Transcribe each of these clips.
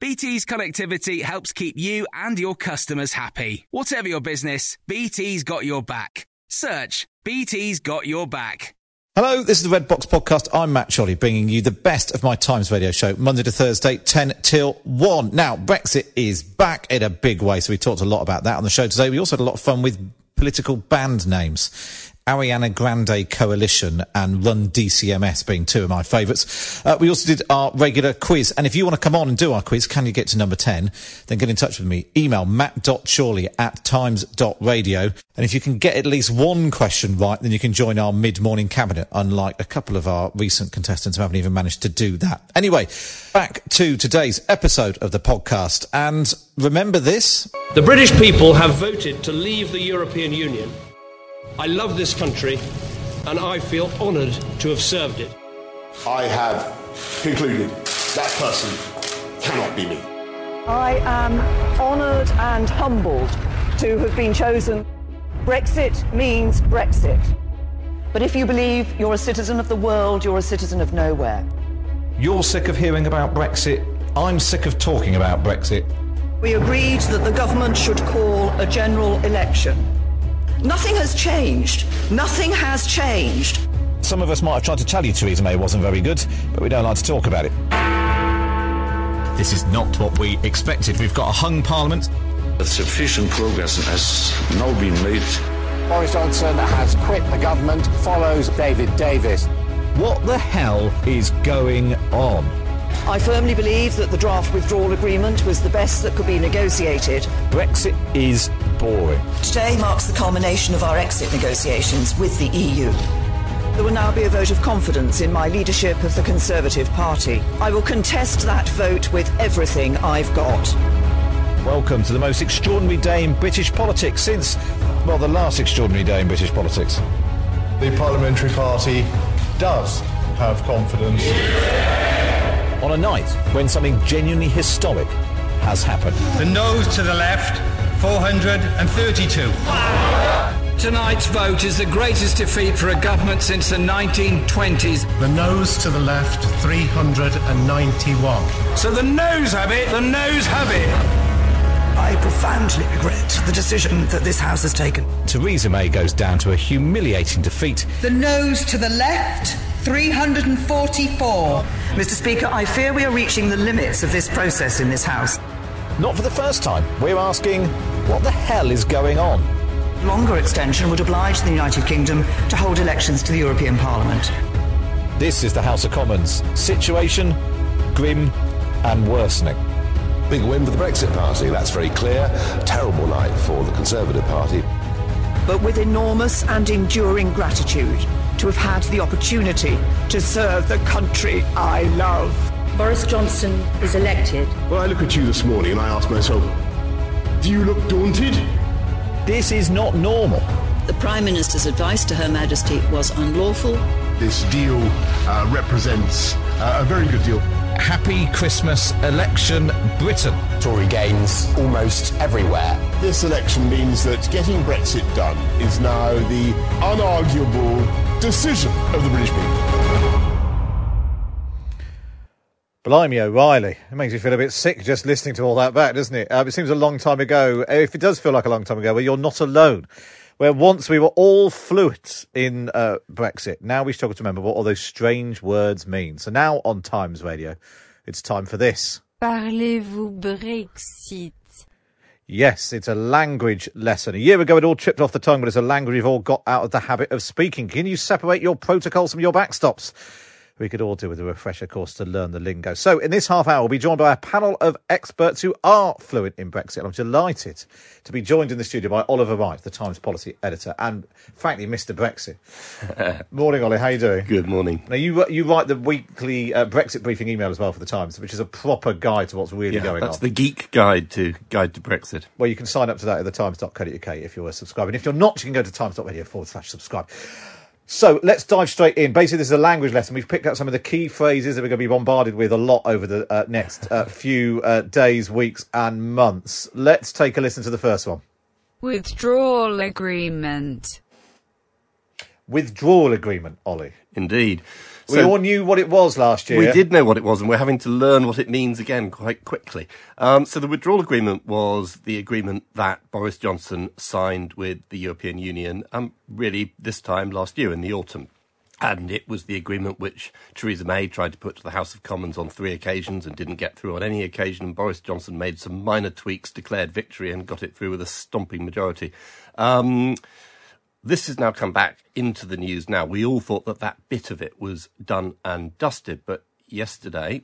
BT's connectivity helps keep you and your customers happy. Whatever your business, BT's got your back. Search BT's got your back. Hello, this is the Red Box Podcast. I'm Matt Chorley, bringing you the best of my Times radio show, Monday to Thursday, 10 till 1. Now, Brexit is back in a big way, so we talked a lot about that on the show today. We also had a lot of fun with political band names. Ariana Grande Coalition and Run DCMS being two of my favourites. Uh, we also did our regular quiz. And if you want to come on and do our quiz, can you get to number 10? Then get in touch with me. Email matt.chorley at times.radio. And if you can get at least one question right, then you can join our mid-morning cabinet, unlike a couple of our recent contestants who haven't even managed to do that. Anyway, back to today's episode of the podcast. And remember this? The British people have voted to leave the European Union. I love this country and I feel honoured to have served it. I have concluded that person cannot be me. I am honoured and humbled to have been chosen. Brexit means Brexit. But if you believe you're a citizen of the world, you're a citizen of nowhere. You're sick of hearing about Brexit. I'm sick of talking about Brexit. We agreed that the government should call a general election. Nothing has changed. Nothing has changed. Some of us might have tried to tell you Theresa May wasn't very good, but we don't like to talk about it. This is not what we expected. We've got a hung parliament. Sufficient progress has now been made. Boris Johnson has quit the government, follows David Davis. What the hell is going on? I firmly believe that the draft withdrawal agreement was the best that could be negotiated. Brexit is boring. Today marks the culmination of our exit negotiations with the EU. There will now be a vote of confidence in my leadership of the Conservative Party. I will contest that vote with everything I've got. Welcome to the most extraordinary day in British politics since, well, the last extraordinary day in British politics. The Parliamentary Party does have confidence. On a night when something genuinely historic has happened. The noes to the left, 432. Tonight's vote is the greatest defeat for a government since the 1920s. The noes to the left, 391. So the noes have it, the noes have it. I profoundly regret the decision that this House has taken. Theresa May goes down to a humiliating defeat. The noes to the left, 344. Mr. Speaker, I fear we are reaching the limits of this process in this House. Not for the first time. We're asking, what the hell is going on? Longer extension would oblige the United Kingdom to hold elections to the European Parliament. This is the House of Commons. Situation grim and worsening. Big win for the Brexit Party, that's very clear. Terrible night for the Conservative Party. But with enormous and enduring gratitude to have had the opportunity to serve the country I love. Boris Johnson is elected. Well, I look at you this morning and I ask myself, do you look daunted? This is not normal. The Prime Minister's advice to Her Majesty was unlawful. This deal uh, represents uh, a very good deal. Happy Christmas election, Britain. Tory gains almost everywhere. This election means that getting Brexit done is now the unarguable decision of the British people. Blimey O'Reilly. It makes you feel a bit sick just listening to all that back, doesn't it? Um, it seems a long time ago. If it does feel like a long time ago, well, you're not alone. Where once we were all fluent in uh, Brexit, now we struggle to remember what all those strange words mean. So now on Times Radio, it's time for this. Parlez-vous Brexit? Yes, it's a language lesson. A year ago, it all tripped off the tongue, but it's a language we've all got out of the habit of speaking. Can you separate your protocols from your backstops? We could all do with a refresher course to learn the lingo. So, in this half hour, we'll be joined by a panel of experts who are fluent in Brexit. I'm delighted to be joined in the studio by Oliver Wright, the Times policy editor, and frankly, Mr. Brexit. morning, Ollie. How are you doing? Good morning. Now, you you write the weekly uh, Brexit briefing email as well for the Times, which is a proper guide to what's really yeah, going that's on. That's the geek guide to guide to Brexit. Well, you can sign up to that at thetimes.co.uk if you're a subscriber. And if you're not, you can go to times.radio forward slash subscribe. So let's dive straight in. Basically, this is a language lesson. We've picked out some of the key phrases that we're going to be bombarded with a lot over the uh, next uh, few uh, days, weeks, and months. Let's take a listen to the first one. Withdrawal agreement. Withdrawal agreement, Ollie. Indeed. We so, all knew what it was last year. We did know what it was, and we're having to learn what it means again quite quickly. Um, so the withdrawal agreement was the agreement that Boris Johnson signed with the European Union, um, really this time last year in the autumn. And it was the agreement which Theresa May tried to put to the House of Commons on three occasions and didn't get through on any occasion. And Boris Johnson made some minor tweaks, declared victory, and got it through with a stomping majority. Um, this has now come back into the news now. We all thought that that bit of it was done and dusted, but yesterday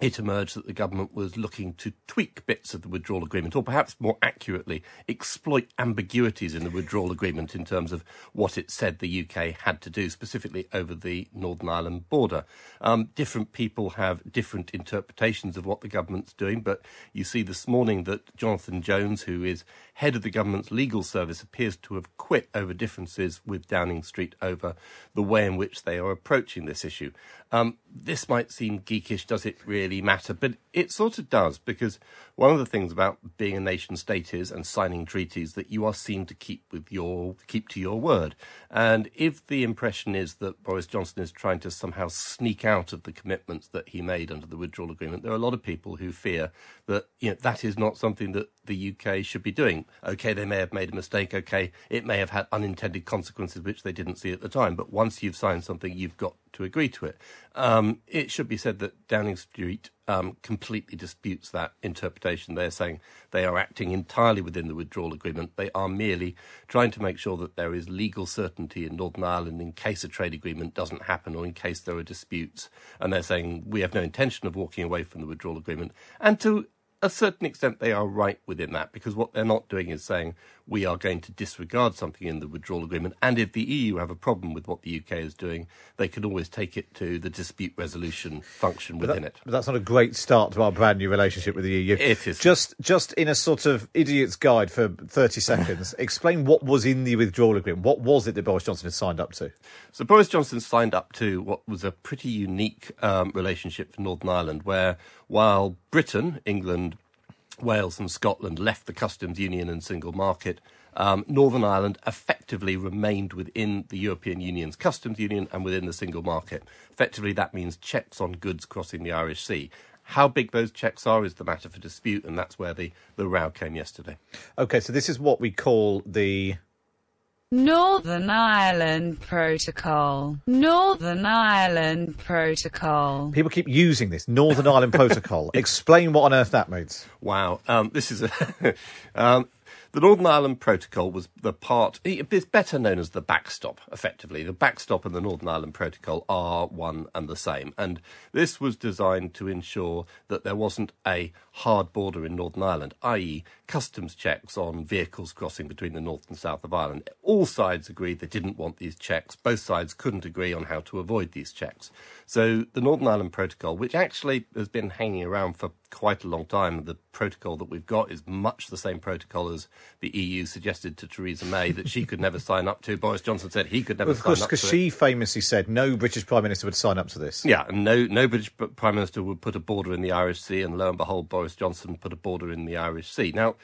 it emerged that the government was looking to tweak bits of the withdrawal agreement, or perhaps more accurately, exploit ambiguities in the withdrawal agreement in terms of what it said the UK had to do, specifically over the Northern Ireland border. Um, different people have different interpretations of what the government's doing, but you see this morning that Jonathan Jones, who is head of the government's legal service, appears to have quit over differences with Downing Street over the way in which they are approaching this issue. Um, this might seem geekish. Does it really matter? But it sort of does, because one of the things about being a nation state is and signing treaties that you are seen to keep with your keep to your word. And if the impression is that Boris Johnson is trying to somehow sneak out of the commitments that he made under the withdrawal agreement, there are a lot of people who fear that you know that is not something that the UK should be doing. Okay, they may have made a mistake. Okay, it may have had unintended consequences which they didn't see at the time. But once you've signed something, you've got to agree to it. Um, it should be said that Downing Street um, completely disputes that interpretation. They're saying they are acting entirely within the withdrawal agreement. They are merely trying to make sure that there is legal certainty in Northern Ireland in case a trade agreement doesn't happen or in case there are disputes. And they're saying we have no intention of walking away from the withdrawal agreement. And to a certain extent, they are right within that because what they're not doing is saying we are going to disregard something in the withdrawal agreement. And if the EU have a problem with what the UK is doing, they can always take it to the dispute resolution function within that, it. But that's not a great start to our brand new relationship with the EU. It is. Just, just in a sort of idiot's guide for 30 seconds, explain what was in the withdrawal agreement. What was it that Boris Johnson had signed up to? So Boris Johnson signed up to what was a pretty unique um, relationship for Northern Ireland, where while Britain, England, Wales and Scotland left the customs union and single market, um, Northern Ireland effectively remained within the European Union's customs union and within the single market. Effectively, that means checks on goods crossing the Irish Sea. How big those checks are is the matter for dispute, and that's where the, the row came yesterday. Okay, so this is what we call the Northern Ireland Protocol. Northern Ireland Protocol. People keep using this Northern Ireland Protocol. Explain what on earth that means. Wow, um, this is a um, the Northern Ireland Protocol was the part, it's better known as the backstop, effectively. The backstop and the Northern Ireland Protocol are one and the same. And this was designed to ensure that there wasn't a hard border in Northern Ireland, i.e., customs checks on vehicles crossing between the north and south of Ireland. All sides agreed they didn't want these checks. Both sides couldn't agree on how to avoid these checks. So the Northern Ireland Protocol, which actually has been hanging around for quite a long time, the protocol that we've got is much the same protocol as the EU suggested to Theresa May that she could never sign up to. Boris Johnson said he could never well, sign course, up to. Because she famously said no British Prime Minister would sign up to this. Yeah, and no, no British Prime Minister would put a border in the Irish Sea, and lo and behold, Boris Johnson put a border in the Irish Sea. Now,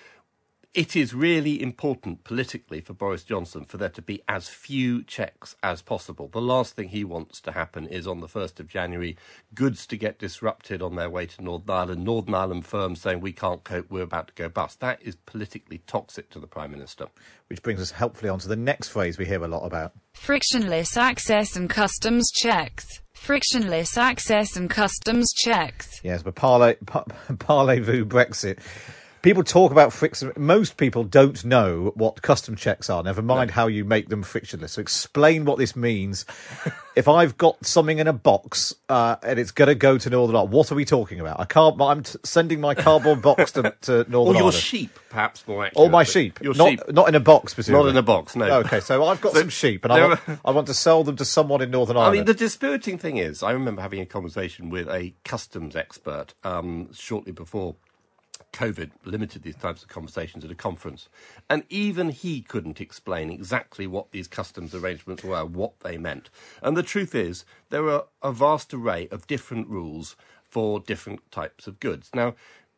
it is really important politically for Boris Johnson for there to be as few checks as possible. The last thing he wants to happen is on the 1st of January, goods to get disrupted on their way to Northern Ireland, Northern Ireland firms saying we can't cope, we're about to go bust. That is politically toxic to the Prime Minister. Which brings us helpfully on to the next phrase we hear a lot about. Frictionless access and customs checks. Frictionless access and customs checks. Yes, but parley, par- parlez-vous Brexit. People talk about friction. Most people don't know what custom checks are. Never mind no. how you make them frictionless. So explain what this means. if I've got something in a box uh, and it's going to go to Northern Ireland, what are we talking about? I can't. I'm t- sending my cardboard box to, to Northern Ireland. or your Ireland. sheep, perhaps more accurately. Or my sheep. Your not, sheep. Not in a box, presumably. Not in a box. No. Okay, so I've got so, some sheep and I want, I want to sell them to someone in Northern Ireland. I mean, the dispiriting thing is, I remember having a conversation with a customs expert um, shortly before COVID limited these types of conversations at a conference. And even he couldn't explain exactly what these customs arrangements were, what they meant. And the truth is, there are a vast array of different rules for different types of goods. Now,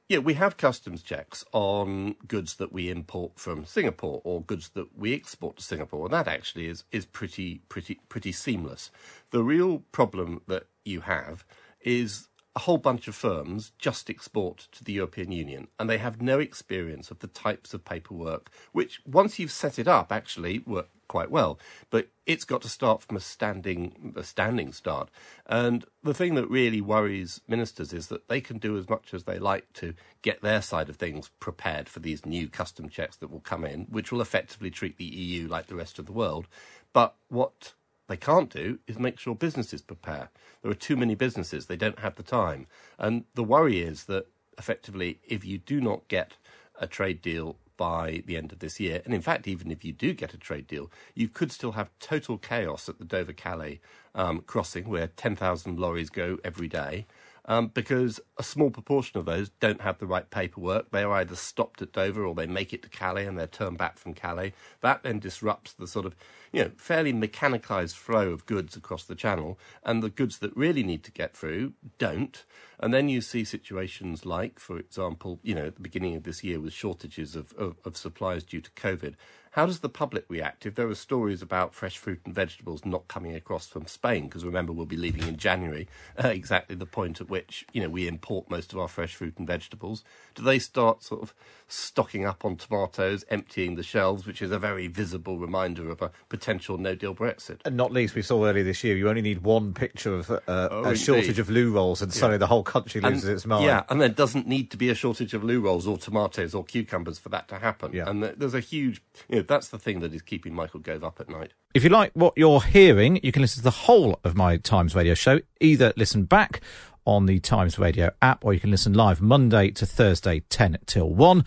yeah, we have customs checks on goods that we import from Singapore or goods that we export to Singapore, and that actually is, is pretty pretty pretty seamless. The real problem that you have is a whole bunch of firms just export to the European Union and they have no experience of the types of paperwork which, once you've set it up, actually work quite well. But it's got to start from a standing a standing start. And the thing that really worries ministers is that they can do as much as they like to get their side of things prepared for these new custom checks that will come in, which will effectively treat the EU like the rest of the world. But what they can't do is make sure businesses prepare. There are too many businesses, they don't have the time. And the worry is that effectively, if you do not get a trade deal by the end of this year, and in fact, even if you do get a trade deal, you could still have total chaos at the Dover Calais um, crossing where 10,000 lorries go every day um, because a small proportion of those don't have the right paperwork. They are either stopped at Dover or they make it to Calais and they're turned back from Calais. That then disrupts the sort of you know fairly mechanicalized flow of goods across the channel, and the goods that really need to get through don't. And then you see situations like, for example, you know, at the beginning of this year with shortages of, of, of supplies due to COVID. How does the public react if there are stories about fresh fruit and vegetables not coming across from Spain? Because remember, we'll be leaving in January, uh, exactly the point at which you know we import most of our fresh fruit and vegetables. Do they start sort of stocking up on tomatoes, emptying the shelves, which is a very visible reminder of a potential no-deal Brexit? And not least, we saw earlier this year, you only need one picture of uh, oh, a indeed. shortage of loo rolls, and suddenly the whole country loses and, its mind. Yeah, and there doesn't need to be a shortage of loo rolls or tomatoes or cucumbers for that to happen. Yeah. And there's a huge, you know, that's the thing that is keeping Michael Gove up at night. If you like what you're hearing, you can listen to the whole of my Times Radio show. Either listen back on the Times Radio app or you can listen live Monday to Thursday, 10 till 1.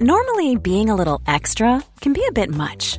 Normally, being a little extra can be a bit much,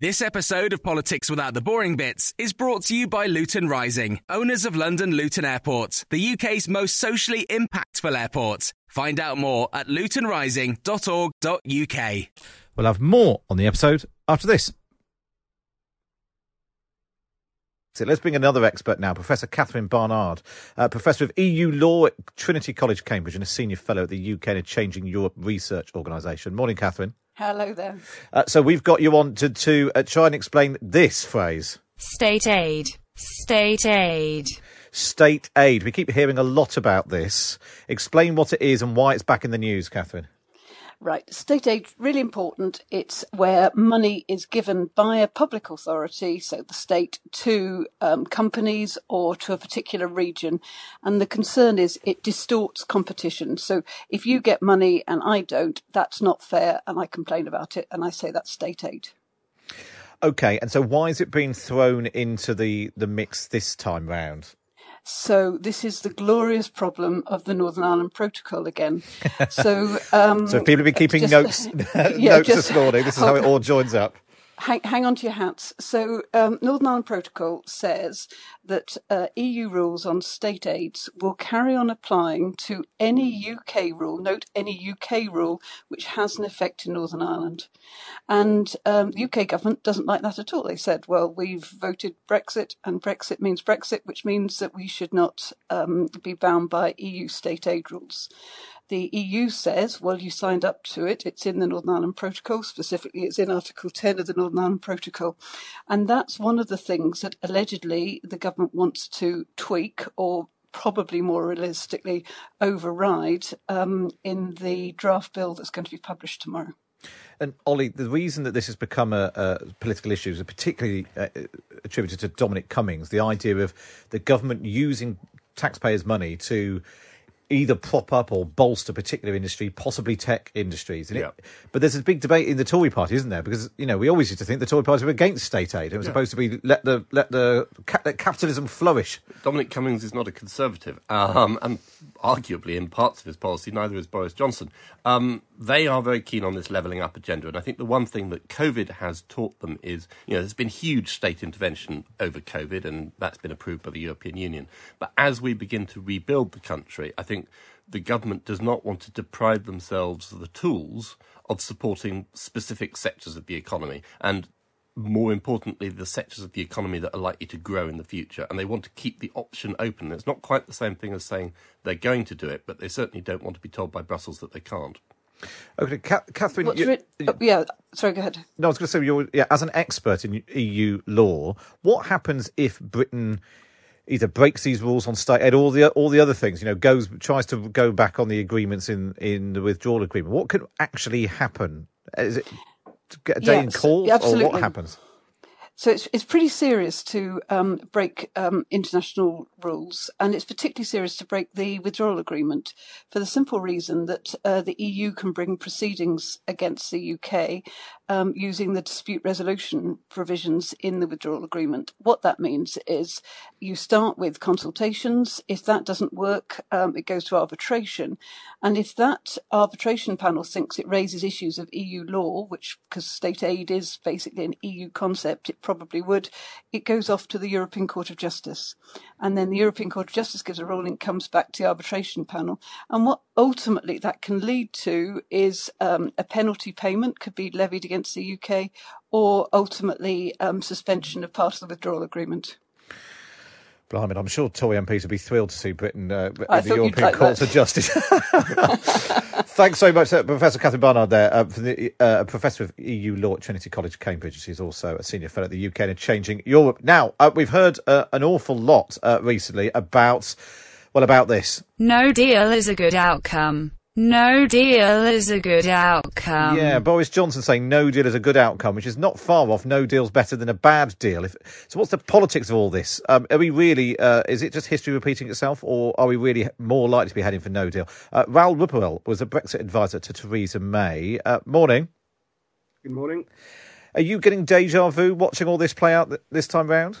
This episode of Politics Without the Boring Bits is brought to you by Luton Rising, owners of London Luton Airport, the UK's most socially impactful airport. Find out more at lutonrising.org.uk. We'll have more on the episode after this. So let's bring another expert now, Professor Catherine Barnard, uh, Professor of EU Law at Trinity College, Cambridge, and a Senior Fellow at the UK and a Changing Europe Research Organisation. Morning, Catherine. Hello there. Uh, so we've got you on to, to uh, try and explain this phrase. State aid. State aid. State aid. We keep hearing a lot about this. Explain what it is and why it's back in the news, Catherine. Right. State aid, really important. It's where money is given by a public authority, so the state, to um, companies or to a particular region. And the concern is it distorts competition. So if you get money and I don't, that's not fair. And I complain about it and I say that's state aid. Okay. And so why is it being thrown into the, the mix this time round? So this is the glorious problem of the Northern Ireland Protocol again. So, um, so if people have been keeping just, notes, yeah, notes just, this morning, this is how it all joins up hang, hang on to your hats. So, um, Northern Ireland Protocol says that uh, EU rules on state aids will carry on applying to any UK rule, note any UK rule, which has an effect in Northern Ireland. And um, the UK government doesn't like that at all. They said, well, we've voted Brexit, and Brexit means Brexit, which means that we should not um, be bound by EU state aid rules. The EU says, well, you signed up to it. It's in the Northern Ireland Protocol. Specifically, it's in Article 10 of the Northern Ireland Protocol. And that's one of the things that allegedly the government wants to tweak or probably more realistically override um, in the draft bill that's going to be published tomorrow. And Ollie, the reason that this has become a, a political issue is particularly uh, attributed to Dominic Cummings, the idea of the government using taxpayers' money to either prop up or bolster particular industry, possibly tech industries. Yeah. It, but there's a big debate in the Tory party, isn't there? Because you know we always used to think the Tory party were against state aid. It was yeah. supposed to be let the let the let capitalism flourish. Dominic Cummings is not a conservative, um, and arguably in parts of his policy, neither is Boris Johnson. Um, they are very keen on this levelling up agenda, and I think the one thing that COVID has taught them is, you know, there's been huge state intervention over COVID, and that's been approved by the European Union. But as we begin to rebuild the country, I think the government does not want to deprive themselves of the tools of supporting specific sectors of the economy. And more importantly, the sectors of the economy that are likely to grow in the future. And they want to keep the option open. It's not quite the same thing as saying they're going to do it, but they certainly don't want to be told by Brussels that they can't. Okay, Catherine. You, oh, yeah, sorry, go ahead. No, I was going to say, you're, yeah, as an expert in EU law, what happens if Britain either breaks these rules on state aid or the all the other things, you know, goes tries to go back on the agreements in in the withdrawal agreement? What could actually happen? Is it get a day yes, in court, absolutely. or what happens? So it's it's pretty serious to um, break um, international rules, and it's particularly serious to break the withdrawal agreement for the simple reason that uh, the EU can bring proceedings against the UK um, using the dispute resolution provisions in the withdrawal agreement. What that means is you start with consultations. If that doesn't work, um, it goes to arbitration. And if that arbitration panel thinks it raises issues of EU law, which, because state aid is basically an EU concept, it probably would, it goes off to the European Court of Justice. And then the European Court of Justice gives a ruling, comes back to the arbitration panel. And what ultimately that can lead to is um, a penalty payment could be levied against against the UK or ultimately um, suspension of part of the withdrawal agreement. Blimey, I'm sure Tory MPs would be thrilled to see Britain uh, in the European like Court of Justice. Thanks so much, uh, Professor Catherine Barnard, there, uh, the, uh, Professor of EU Law at Trinity College, Cambridge. She's also a senior fellow at the UK and Changing Europe. Now, uh, we've heard uh, an awful lot recently about, well, about this. No deal is a good outcome. No deal is a good outcome. Yeah, Boris Johnson saying no deal is a good outcome, which is not far off. No deal's better than a bad deal. If, so, what's the politics of all this? Um, are we really? Uh, is it just history repeating itself, or are we really more likely to be heading for no deal? Uh, Raoul Ruparel was a Brexit advisor to Theresa May. Uh, morning. Good morning. Are you getting deja vu watching all this play out th- this time round?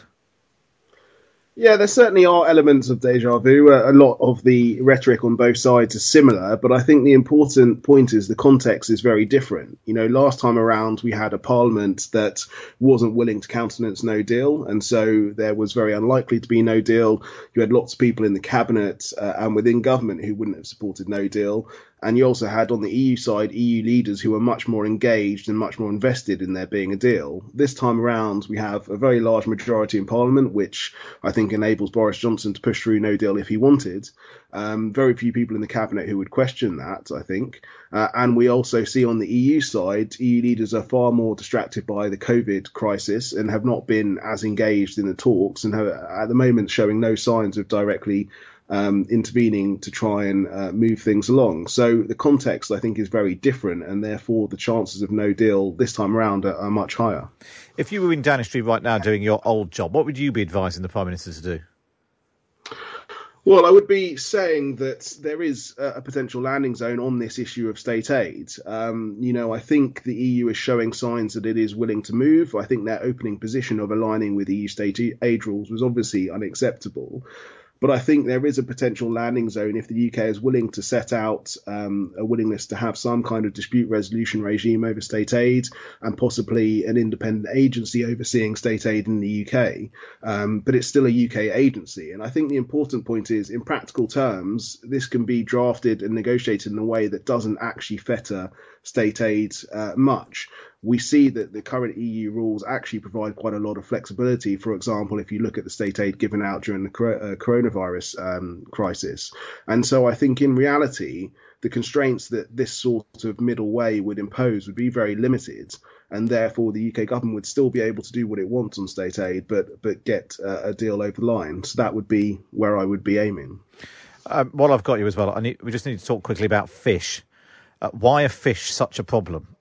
Yeah, there certainly are elements of deja vu. A lot of the rhetoric on both sides is similar, but I think the important point is the context is very different. You know, last time around we had a parliament that wasn't willing to countenance no deal, and so there was very unlikely to be no deal. You had lots of people in the cabinet uh, and within government who wouldn't have supported no deal. And you also had on the EU side EU leaders who were much more engaged and much more invested in there being a deal. This time around, we have a very large majority in Parliament, which I think enables Boris Johnson to push through no deal if he wanted. Um, very few people in the cabinet who would question that, I think. Uh, and we also see on the EU side, EU leaders are far more distracted by the COVID crisis and have not been as engaged in the talks and have at the moment showing no signs of directly um, intervening to try and uh, move things along. So the context, I think, is very different, and therefore the chances of no deal this time around are, are much higher. If you were in Downing Street right now doing your old job, what would you be advising the Prime Minister to do? Well, I would be saying that there is a, potential landing zone on this issue of state aid. Um, you know, I think the EU is showing signs that it is willing to move. I think their opening position of aligning with EU state aid rules was obviously unacceptable. But I think there is a potential landing zone if the UK is willing to set out um, a willingness to have some kind of dispute resolution regime over state aid and possibly an independent agency overseeing state aid in the UK. Um, but it's still a UK agency. And I think the important point is, in practical terms, this can be drafted and negotiated in a way that doesn't actually fetter state aid uh, much we see that the current EU rules actually provide quite a lot of flexibility. For example, if you look at the state aid given out during the uh, coronavirus um, crisis. And so I think in reality, the constraints that this sort of middle way would impose would be very limited. And therefore, the UK government would still be able to do what it wants on state aid, but but get a deal over the line. So that would be where I would be aiming. Um, while I've got you as well, need, we just need to talk quickly about fish. Uh, why are fish such a problem?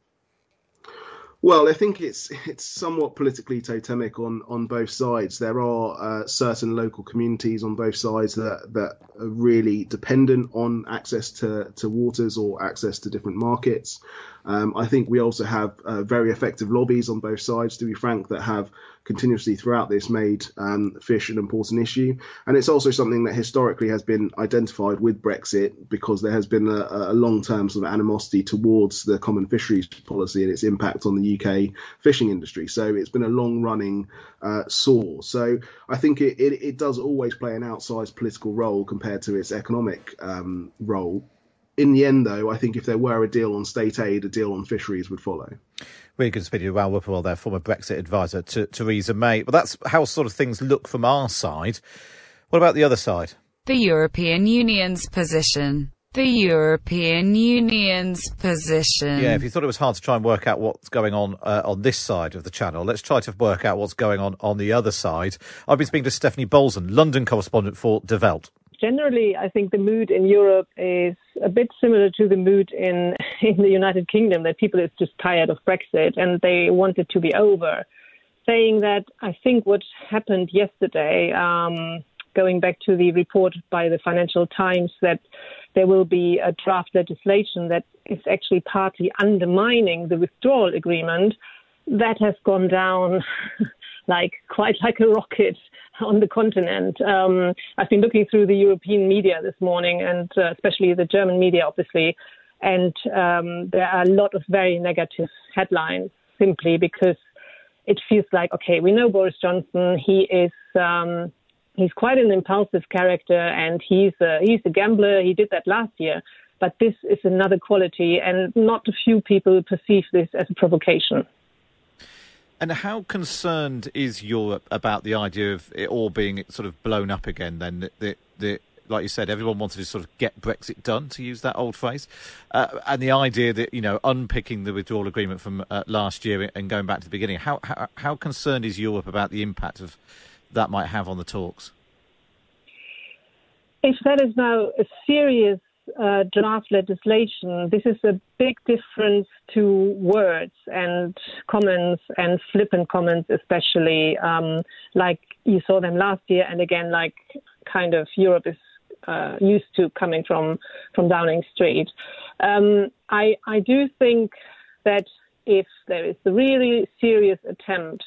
Well, I think it's it's somewhat politically totemic on, on both sides. There are uh, certain local communities on both sides that, that are really dependent on access to, to waters or access to different markets. Um, I think we also have uh, very effective lobbies on both sides, to be frank, that have continuously throughout this made um, fish an important issue. And it's also something that historically has been identified with Brexit because there has been a, a long term sort of animosity towards the common fisheries policy and its impact on the UK fishing industry. So it's been a long running uh, sore. So I think it, it, it, does always play an outsized political role compared to its economic um, role in the end, though, I think if there were a deal on state aid, a deal on fisheries would follow. Really good to speak to you, Raoul Ruparel, there, former Brexit advisor to Theresa May. But that's how sort of things look from our side. What about the other side? The European Union's position. The European Union's position. Yeah, if you thought it was hard to try and work out what's going on uh, on this side of the channel, let's try to work out what's going on on the other side. I've been speaking to Stefanie Bolzen, London correspondent for Die Welt generally, I think the mood in Europe is a bit similar to the mood in, in the United Kingdom, that people are just tired of Brexit and they want it to be over. Saying that, I think what happened yesterday, um, going back to the report by the Financial Times, that there will be a draft legislation that is actually partly undermining the withdrawal agreement, that has gone down like quite like a rocket on the continent. Um, I've been looking through the European media this morning, and uh, especially the German media, obviously, and um, there are a lot of very negative headlines simply because it feels like okay, we know Boris Johnson. He is um, he's quite an impulsive character, and he's a, he's a gambler. He did that last year. But this is another quality, and not a few people perceive this as a provocation. And how concerned is Europe about the idea of it all being sort of blown up again? Then, the, the, the, like you said, everyone wanted to sort of get Brexit done, to use that old phrase, uh, and the idea that you know unpicking the withdrawal agreement from uh, last year and going back to the beginning. How, how how concerned is Europe about the impact of that might have on the talks? If that is now a serious uh, draft legislation, this is a big difference to words and comments and flippant comments, especially um, like you saw them last year, and again, like kind of Europe is uh, used to coming from from Downing Street. Um, I I do think that if there is a really serious attempt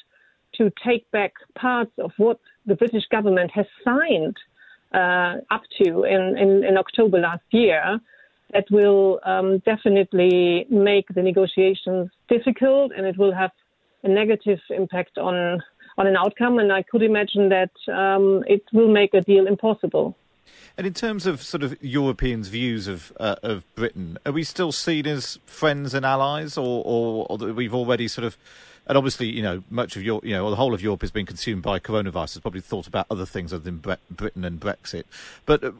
to take back parts of what the British government has signed uh, up to in, in, in, October last year that will um, definitely make the negotiations difficult and it will have a negative impact on on an outcome. And I could imagine that um, it will make a deal impossible. And in terms of sort of Europeans' views of uh, of Britain, are we still seen as friends and allies, or, or, or we've already sort of and obviously, you know, much of Europe, you know, the whole of Europe has been consumed by coronavirus. Has probably thought about other things other than Bre- Britain and Brexit. But uh,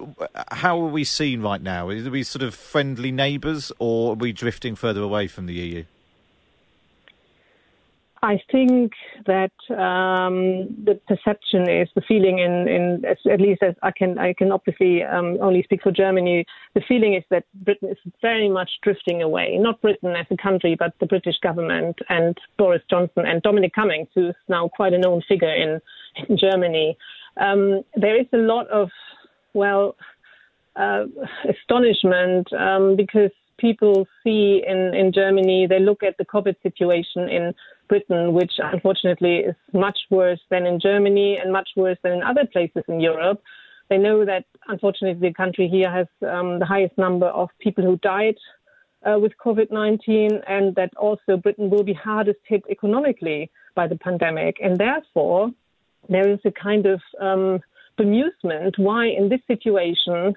how are we seen right now? Are we sort of friendly neighbours, or are we drifting further away from the EU? I think that um, the perception is the feeling in, in at least as I can I can obviously um, only speak for Germany. The feeling is that Britain is very much drifting away. Not Britain as a country, but the British government and Boris Johnson and Dominic Cummings, who's now quite a known figure in, in Germany. Um, there is a lot of well uh, astonishment um, because people see in, in Germany, they look at the COVID situation in Britain, which unfortunately is much worse than in Germany and much worse than in other places in Europe. They know that unfortunately the country here has um, the highest number of people who died uh, with COVID 19, and that also Britain will be hardest hit economically by the pandemic. And therefore, there is a kind of um, bemusement why, in this situation,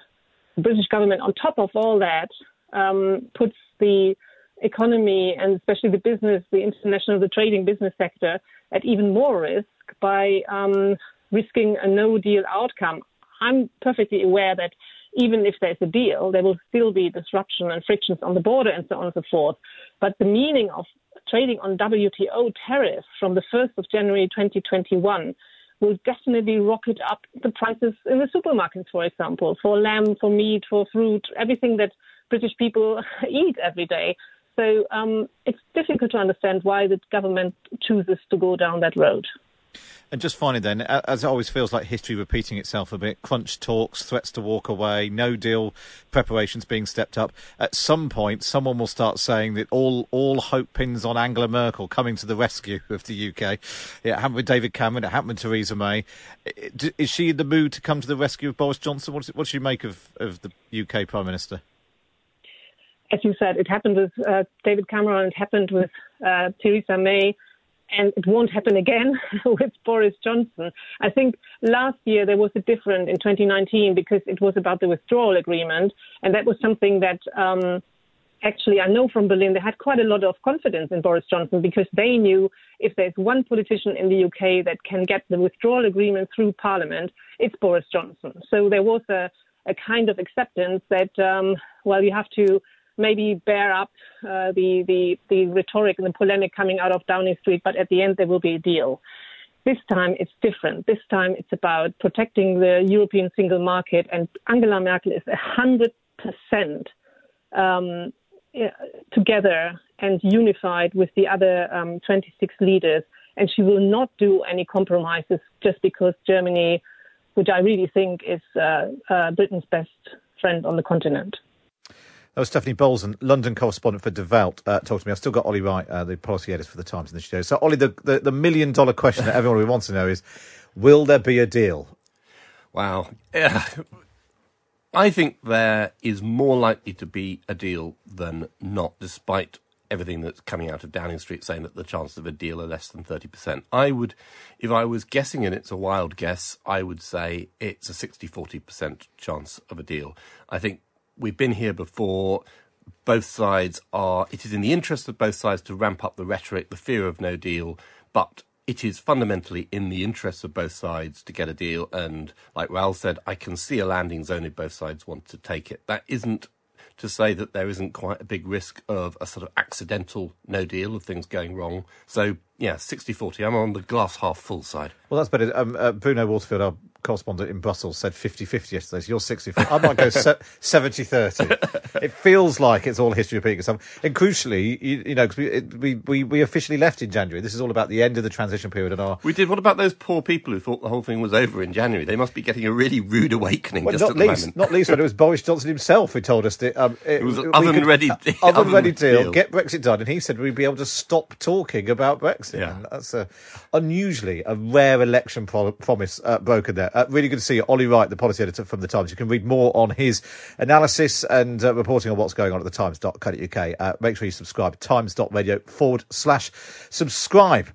the British government, on top of all that, um, puts the economy and especially the business, the international, the trading business sector at even more risk by um, risking a no deal outcome. I'm perfectly aware that even if there's a deal, there will still be disruption and frictions on the border and so on and so forth. But the meaning of trading on WTO tariffs from the 1st of January 2021 will definitely rocket up the prices in the supermarkets, for example, for lamb, for meat, for fruit, everything that British people eat every day. So um, it's difficult to understand why the government chooses to go down that road. And just finally, then, as it always feels like history repeating itself a bit, crunch talks, threats to walk away, no deal preparations being stepped up. At some point, someone will start saying that all all hope pins on Angela Merkel coming to the rescue of the UK. It happened with David Cameron. It happened with Theresa May. Is she in the mood to come to the rescue of Boris Johnson? What what does she make of, of the UK Prime Minister? As you said, it happened with uh, David Cameron, it happened with uh, Theresa May, and it won't happen again with Boris Johnson. I think last year there was a difference in 2019 because it was about the withdrawal agreement, and that was something that um, actually I know from Berlin they had quite a lot of confidence in Boris Johnson because they knew if there's one politician in the UK that can get the withdrawal agreement through Parliament, it's Boris Johnson. So there was a, a kind of acceptance that um, well you have to maybe bear up uh, the, the, the rhetoric and the polemic coming out of Downing Street, but at the end there will be a deal. This time it's different. This time it's about protecting the European single market, and Angela Merkel is 100% um, together and unified with the other um, 26 leaders, and she will not do any compromises just because Germany, which I really think is uh, uh, Britain's best friend on the continent. That was Stefanie Bolzen, London correspondent for Welt, uh, to me. I've still got Ollie Wright, uh, the policy editor for the Times in the studio. So, Ollie, the, the, the million dollar question that everyone wants to know is will there be a deal? Wow. I think there is more likely to be a deal than not, despite everything that's coming out of Downing Street saying that the chances of a deal are less than 30%. I would, if I was guessing, and it's a wild guess, I would say it's a 60 40% chance of a deal. I think we've been here before. Both sides are, it is in the interest of both sides to ramp up the rhetoric, the fear of no deal, but it is fundamentally in the interest of both sides to get a deal. And like Raoul said, I can see a landing zone if both sides want to take it. That isn't to say that there isn't quite a big risk of a sort of accidental no deal of things going wrong. So, yeah, 60 40. I'm on the glass half full side. Well, that's better. Um, uh, Bruno Waterfield, our correspondent in Brussels said 50-50 yesterday, so you're 60 I might go 70-30. it feels like it's all history repeating itself. And crucially, you, you know, because we, we, we officially left in January. This is all about the end of the transition period and our... We did. What about those poor people who thought the whole thing was over in January? They must be getting a really rude awakening well, just not at least, the moment. Not least when it was Boris Johnson himself who told us that... Um, it, it was oven-ready uh, Oven-ready deal, deal, get Brexit done. And he said we'd be able to stop talking about Brexit. Yeah. And that's a, unusually a rare election pro- promise uh, broken there. Uh, really good to see you. Ollie Wright, the policy editor from The Times. You can read more on his analysis and uh, reporting on what's going on at thetimes.co.uk. Uh, make sure you subscribe, times.radio forward slash subscribe.